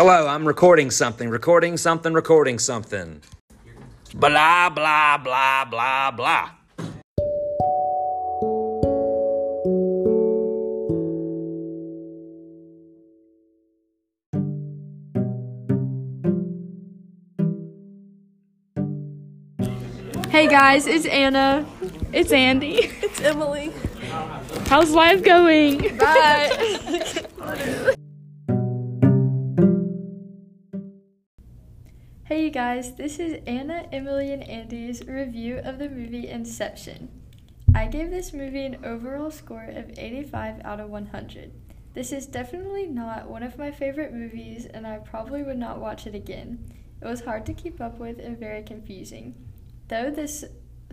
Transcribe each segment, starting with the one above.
Hello, I'm recording something, recording something, recording something. Blah, blah, blah, blah, blah. Hey guys, it's Anna. It's Andy. It's Emily. How's life going? Bye. Hey guys, this is Anna, Emily, and Andy's review of the movie Inception. I gave this movie an overall score of 85 out of 100. This is definitely not one of my favorite movies, and I probably would not watch it again. It was hard to keep up with and very confusing. Though this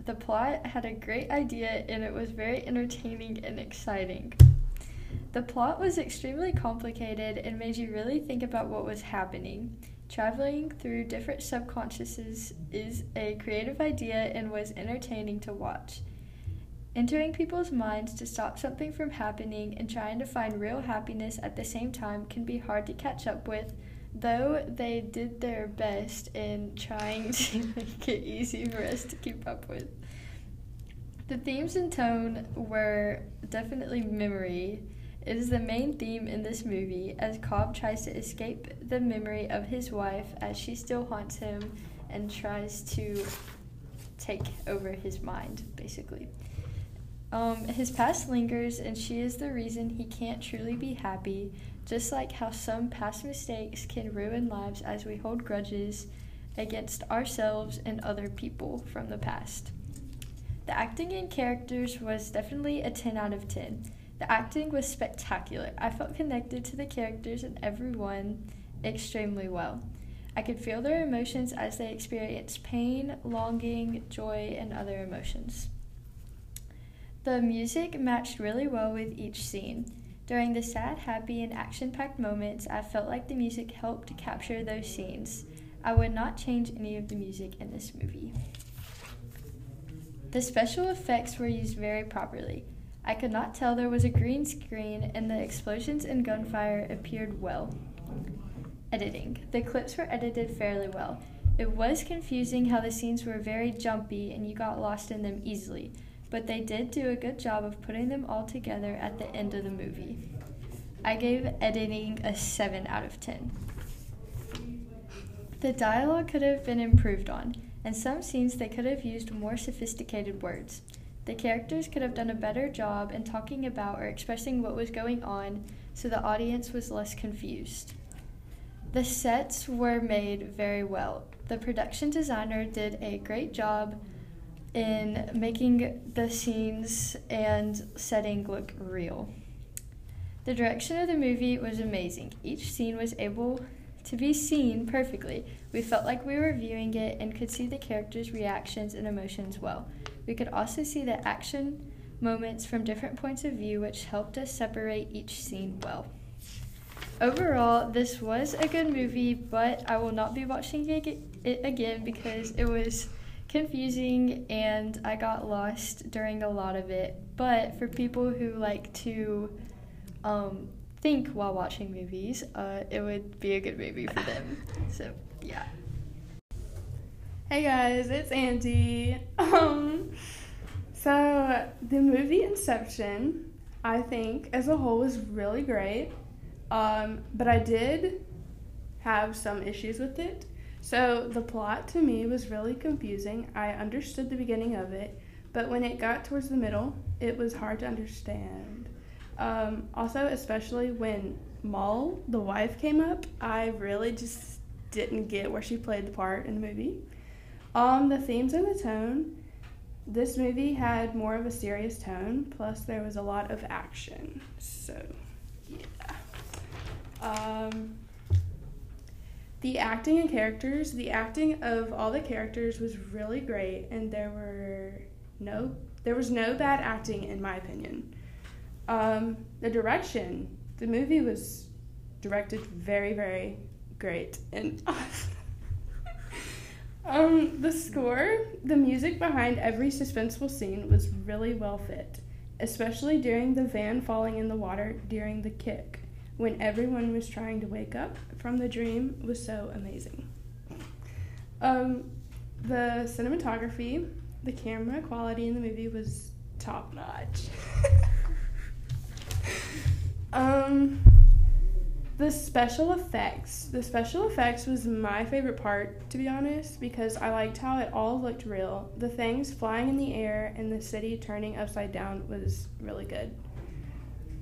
the plot had a great idea and it was very entertaining and exciting. The plot was extremely complicated and made you really think about what was happening. Traveling through different subconsciouses is a creative idea and was entertaining to watch. Entering people's minds to stop something from happening and trying to find real happiness at the same time can be hard to catch up with, though they did their best in trying to make it easy for us to keep up with. The themes and tone were definitely memory. It is the main theme in this movie as Cobb tries to escape the memory of his wife as she still haunts him and tries to take over his mind, basically. Um, his past lingers, and she is the reason he can't truly be happy, just like how some past mistakes can ruin lives as we hold grudges against ourselves and other people from the past. The acting and characters was definitely a 10 out of 10. The acting was spectacular. I felt connected to the characters and everyone extremely well. I could feel their emotions as they experienced pain, longing, joy, and other emotions. The music matched really well with each scene. During the sad, happy, and action packed moments, I felt like the music helped capture those scenes. I would not change any of the music in this movie. The special effects were used very properly. I could not tell there was a green screen, and the explosions and gunfire appeared well. Editing. The clips were edited fairly well. It was confusing how the scenes were very jumpy and you got lost in them easily, but they did do a good job of putting them all together at the end of the movie. I gave editing a 7 out of 10. The dialogue could have been improved on. and some scenes, they could have used more sophisticated words. The characters could have done a better job in talking about or expressing what was going on so the audience was less confused. The sets were made very well. The production designer did a great job in making the scenes and setting look real. The direction of the movie was amazing. Each scene was able to be seen perfectly. We felt like we were viewing it and could see the characters' reactions and emotions well. We could also see the action moments from different points of view, which helped us separate each scene well. Overall, this was a good movie, but I will not be watching it again because it was confusing and I got lost during a lot of it. But for people who like to um, think while watching movies, uh, it would be a good movie for them. So, yeah. Hey guys, it's Andy. Um, so the movie Inception, I think as a whole was really great. Um, but I did have some issues with it. So the plot to me was really confusing. I understood the beginning of it, but when it got towards the middle, it was hard to understand. Um, also, especially when Mal, the wife, came up, I really just didn't get where she played the part in the movie. Um, the themes and the tone. This movie had more of a serious tone, plus there was a lot of action. So, yeah. Um, the acting and characters, the acting of all the characters was really great, and there were no, there was no bad acting in my opinion. Um, the direction, the movie was directed very, very great, and um, the score, the music behind every suspenseful scene was really well fit, especially during the van falling in the water during the kick. when everyone was trying to wake up from the dream was so amazing. Um, the cinematography, the camera quality in the movie was top notch. um, the special effects. The special effects was my favorite part, to be honest, because I liked how it all looked real. The things flying in the air and the city turning upside down was really good.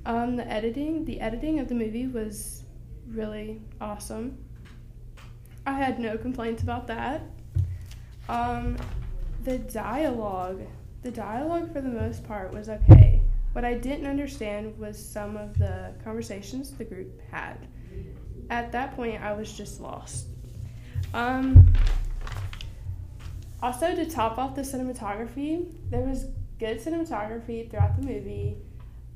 Um, the editing, the editing of the movie was really awesome. I had no complaints about that. Um, the dialogue, the dialogue for the most part was okay. What I didn't understand was some of the conversations the group had. At that point, I was just lost. Um, also, to top off the cinematography, there was good cinematography throughout the movie.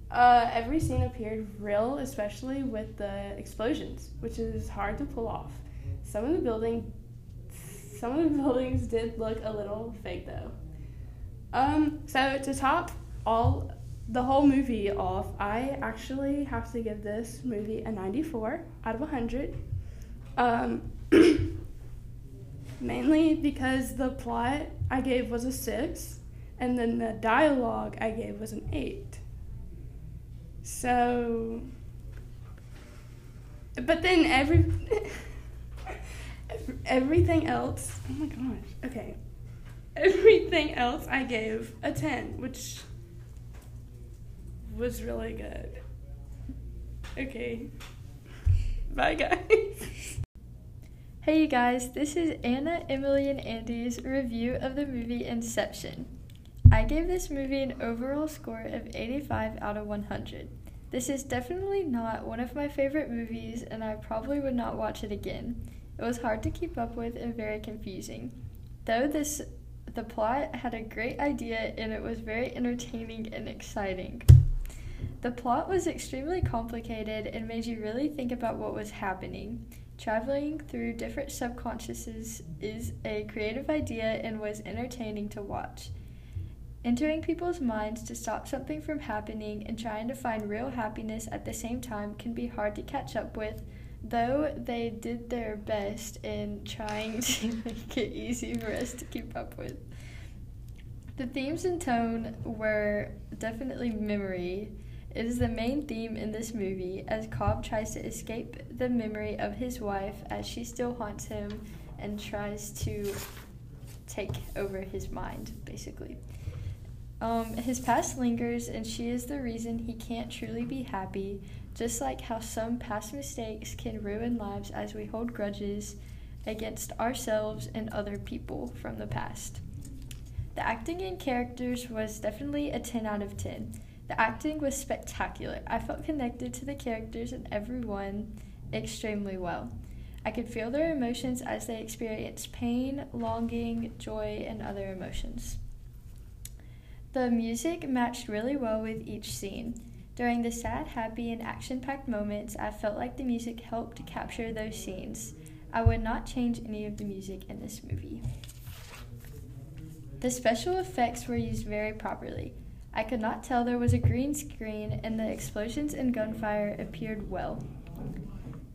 Uh, every scene appeared real, especially with the explosions, which is hard to pull off. Some of the building, some of the buildings did look a little fake though. Um, so to top all the whole movie off, I actually have to give this movie a 94 out of 100. Um, mainly because the plot I gave was a 6, and then the dialogue I gave was an 8. So, but then every everything else, oh my gosh, okay. Everything else I gave a 10, which was really good. Okay. Bye, guys. Hey, you guys, this is Anna, Emily, and Andy's review of the movie Inception. I gave this movie an overall score of 85 out of 100. This is definitely not one of my favorite movies, and I probably would not watch it again. It was hard to keep up with and very confusing. Though this the plot had a great idea and it was very entertaining and exciting. The plot was extremely complicated and made you really think about what was happening. Traveling through different subconsciouses is a creative idea and was entertaining to watch. Entering people's minds to stop something from happening and trying to find real happiness at the same time can be hard to catch up with, though they did their best in trying to make it easy for us to keep up with. The themes and tone were definitely memory. It is the main theme in this movie as Cobb tries to escape the memory of his wife as she still haunts him and tries to take over his mind, basically. Um, his past lingers, and she is the reason he can't truly be happy, just like how some past mistakes can ruin lives as we hold grudges against ourselves and other people from the past. The acting and characters was definitely a 10 out of 10. The acting was spectacular. I felt connected to the characters and everyone extremely well. I could feel their emotions as they experienced pain, longing, joy, and other emotions. The music matched really well with each scene. During the sad, happy, and action packed moments, I felt like the music helped capture those scenes. I would not change any of the music in this movie. The special effects were used very properly. I could not tell there was a green screen, and the explosions and gunfire appeared well.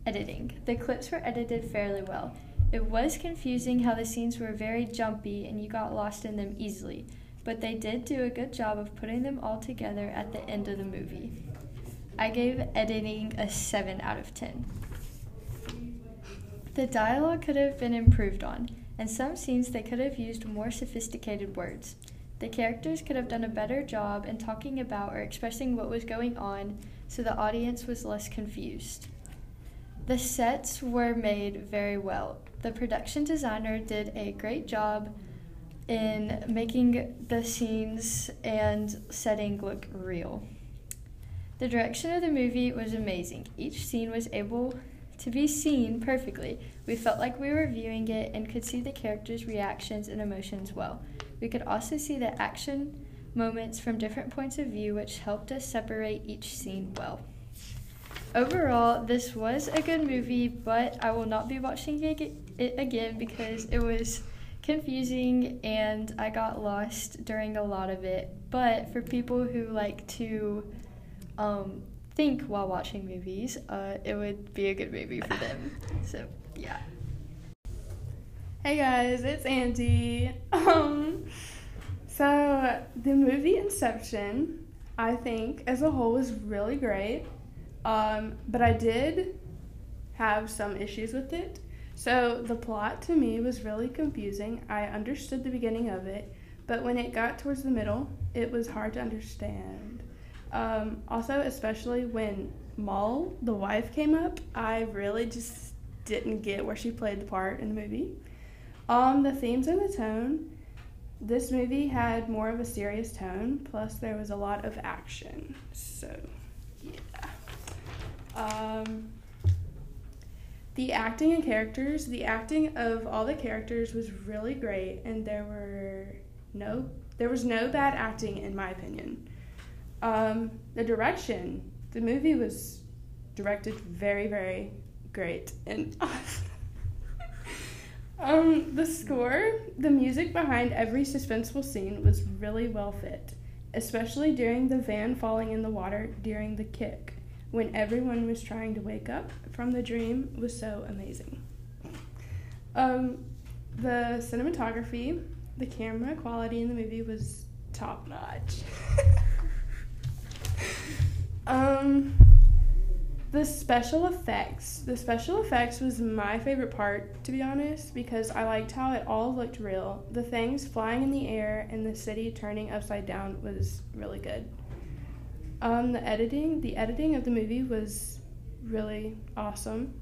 Editing. The clips were edited fairly well. It was confusing how the scenes were very jumpy and you got lost in them easily but they did do a good job of putting them all together at the end of the movie. I gave editing a 7 out of 10. The dialogue could have been improved on, and some scenes they could have used more sophisticated words. The characters could have done a better job in talking about or expressing what was going on so the audience was less confused. The sets were made very well. The production designer did a great job in making the scenes and setting look real. The direction of the movie was amazing. Each scene was able to be seen perfectly. We felt like we were viewing it and could see the characters' reactions and emotions well. We could also see the action moments from different points of view, which helped us separate each scene well. Overall, this was a good movie, but I will not be watching it again because it was confusing and I got lost during a lot of it. But for people who like to um, think while watching movies, uh, it would be a good movie for them. So, yeah. Hey guys, it's Andy. Um, so the movie Inception, I think as a whole was really great. Um, but I did have some issues with it. So the plot to me was really confusing. I understood the beginning of it, but when it got towards the middle, it was hard to understand. Um, also, especially when Mal, the wife, came up, I really just didn't get where she played the part in the movie. Um, the themes and the tone. This movie had more of a serious tone, plus there was a lot of action. So, yeah. Um, the acting and characters, the acting of all the characters was really great, and there were no, there was no bad acting in my opinion. Um, the direction, the movie was directed very, very great, and um, the score, the music behind every suspenseful scene was really well fit, especially during the van falling in the water during the kick, when everyone was trying to wake up from the dream was so amazing. Um, the cinematography, the camera quality in the movie was top notch. um, the special effects. The special effects was my favorite part, to be honest, because I liked how it all looked real. The things flying in the air and the city turning upside down was really good. Um, the editing, the editing of the movie was really awesome.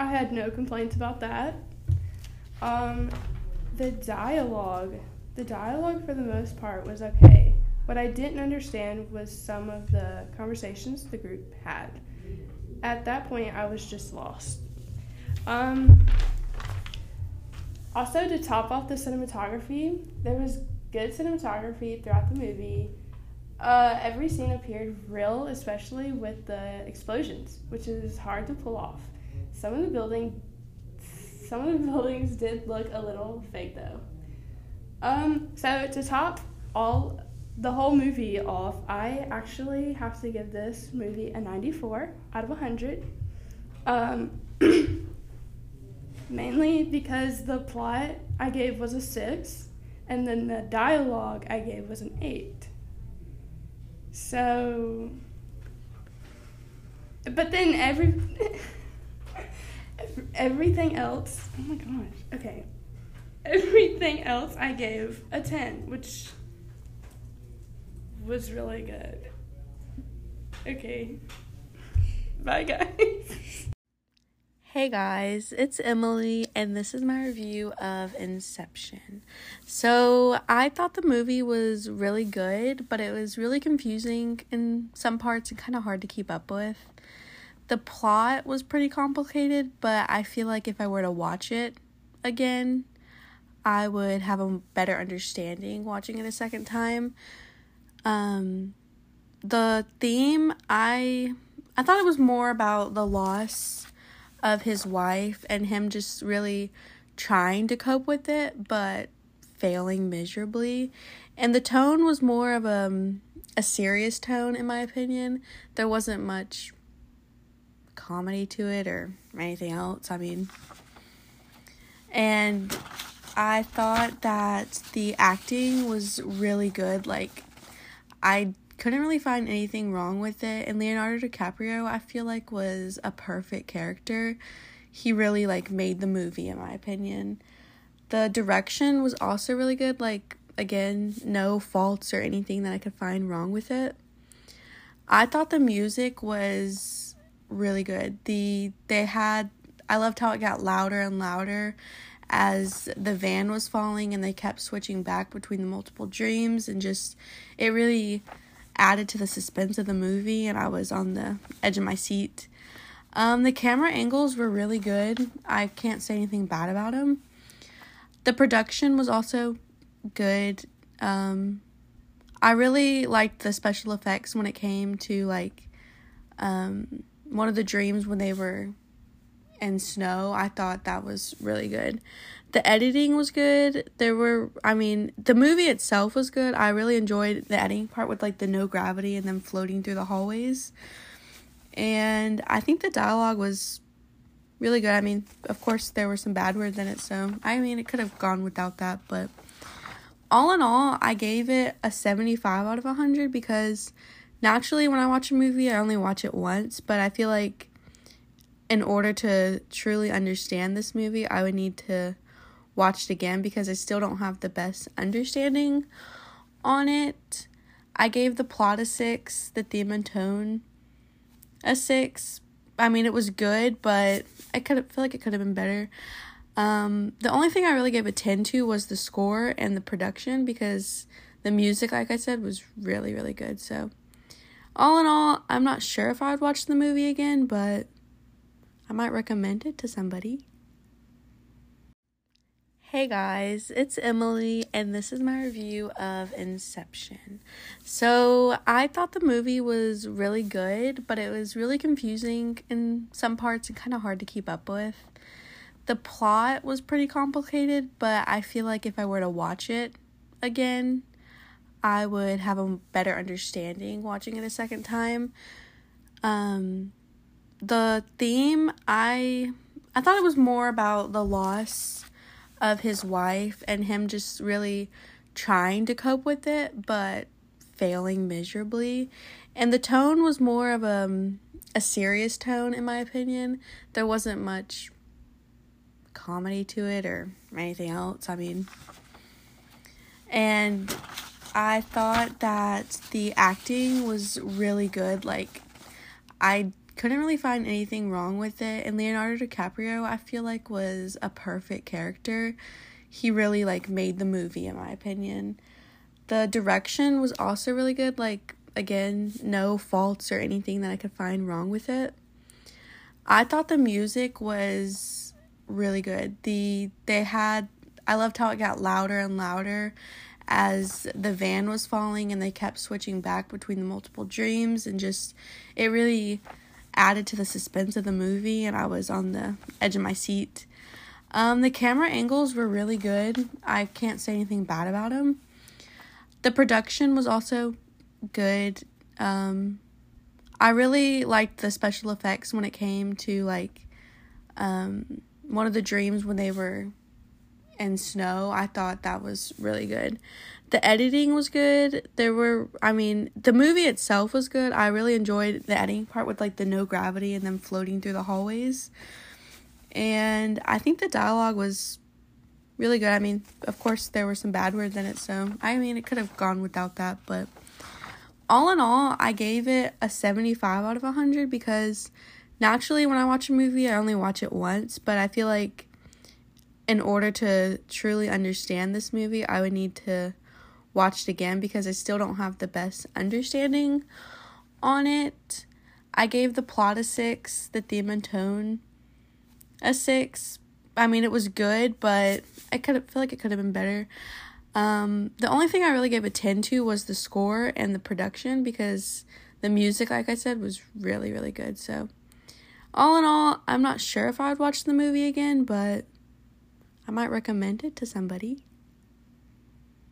I had no complaints about that. Um, the dialogue, the dialogue for the most part was okay. What I didn't understand was some of the conversations the group had. At that point, I was just lost. Um, also, to top off the cinematography, there was good cinematography throughout the movie. Uh, every scene appeared real, especially with the explosions, which is hard to pull off. Some of the building, some of the buildings did look a little fake though. Um, so to top all the whole movie off, I actually have to give this movie a 94 out of 100. Um, mainly because the plot I gave was a 6, and then the dialogue I gave was an 8. So, but then every everything else. Oh my gosh. Okay, everything else I gave a ten, which was really good. Okay. Bye, guys. Hey guys, it's Emily, and this is my review of Inception. So, I thought the movie was really good, but it was really confusing in some parts and kind of hard to keep up with. The plot was pretty complicated, but I feel like if I were to watch it again, I would have a better understanding watching it a second time. Um, the theme, I I thought it was more about the loss of his wife and him just really trying to cope with it but failing miserably. And the tone was more of a, um, a serious tone in my opinion. There wasn't much comedy to it or anything else i mean. And i thought that the acting was really good like i couldn't really find anything wrong with it and leonardo dicaprio i feel like was a perfect character. He really like made the movie in my opinion. The direction was also really good like again no faults or anything that i could find wrong with it. I thought the music was really good. The they had i loved how it got louder and louder as the van was falling and they kept switching back between the multiple dreams and just it really added to the suspense of the movie, and I was on the edge of my seat. Um, the camera angles were really good. I can't say anything bad about them. The production was also good. Um, I really liked the special effects when it came to like um, one of the dreams when they were and snow. I thought that was really good. The editing was good. There were, I mean, the movie itself was good. I really enjoyed the editing part with like the no gravity and them floating through the hallways. And I think the dialogue was really good. I mean, of course, there were some bad words in it, so I mean, it could have gone without that, but all in all, I gave it a 75 out of 100 because naturally, when I watch a movie, I only watch it once, but I feel like in order to truly understand this movie, I would need to watch it again because I still don't have the best understanding on it. I gave the plot a 6, the theme and tone a 6. I mean, it was good, but I could feel like it could have been better. Um, the only thing I really gave a 10 to was the score and the production because the music, like I said, was really, really good. So, all in all, I'm not sure if I would watch the movie again, but I might recommend it to somebody. Hey guys, it's Emily, and this is my review of Inception. So, I thought the movie was really good, but it was really confusing in some parts and kind of hard to keep up with. The plot was pretty complicated, but I feel like if I were to watch it again, I would have a better understanding watching it a second time. Um, the theme, I I thought it was more about the loss of his wife and him just really trying to cope with it but failing miserably. And the tone was more of a, um, a serious tone, in my opinion. There wasn't much comedy to it or anything else. I mean, and I thought that the acting was really good. Like, I couldn't really find anything wrong with it and Leonardo DiCaprio I feel like was a perfect character. He really like made the movie in my opinion. The direction was also really good like again no faults or anything that I could find wrong with it. I thought the music was really good. The they had I loved how it got louder and louder as the van was falling and they kept switching back between the multiple dreams and just it really added to the suspense of the movie, and I was on the edge of my seat. Um, the camera angles were really good. I can't say anything bad about them. The production was also good. Um, I really liked the special effects when it came to like um, one of the dreams when they were in snow. I thought that was really good. The editing was good. There were, I mean, the movie itself was good. I really enjoyed the editing part with like the no gravity and them floating through the hallways. And I think the dialogue was really good. I mean, of course, there were some bad words in it, so I mean, it could have gone without that, but all in all, I gave it a 75 out of 100 because naturally, when I watch a movie, I only watch it once, but I feel like in order to truly understand this movie, I would need to watch it again because I still don't have the best understanding on it. I gave the plot a six, the theme and tone a six. I mean, it was good, but I could feel like it could have been better. Um, the only thing I really gave a 10 to was the score and the production because the music, like I said, was really, really good. So, all in all, I'm not sure if I would watch the movie again, but I might recommend it to somebody.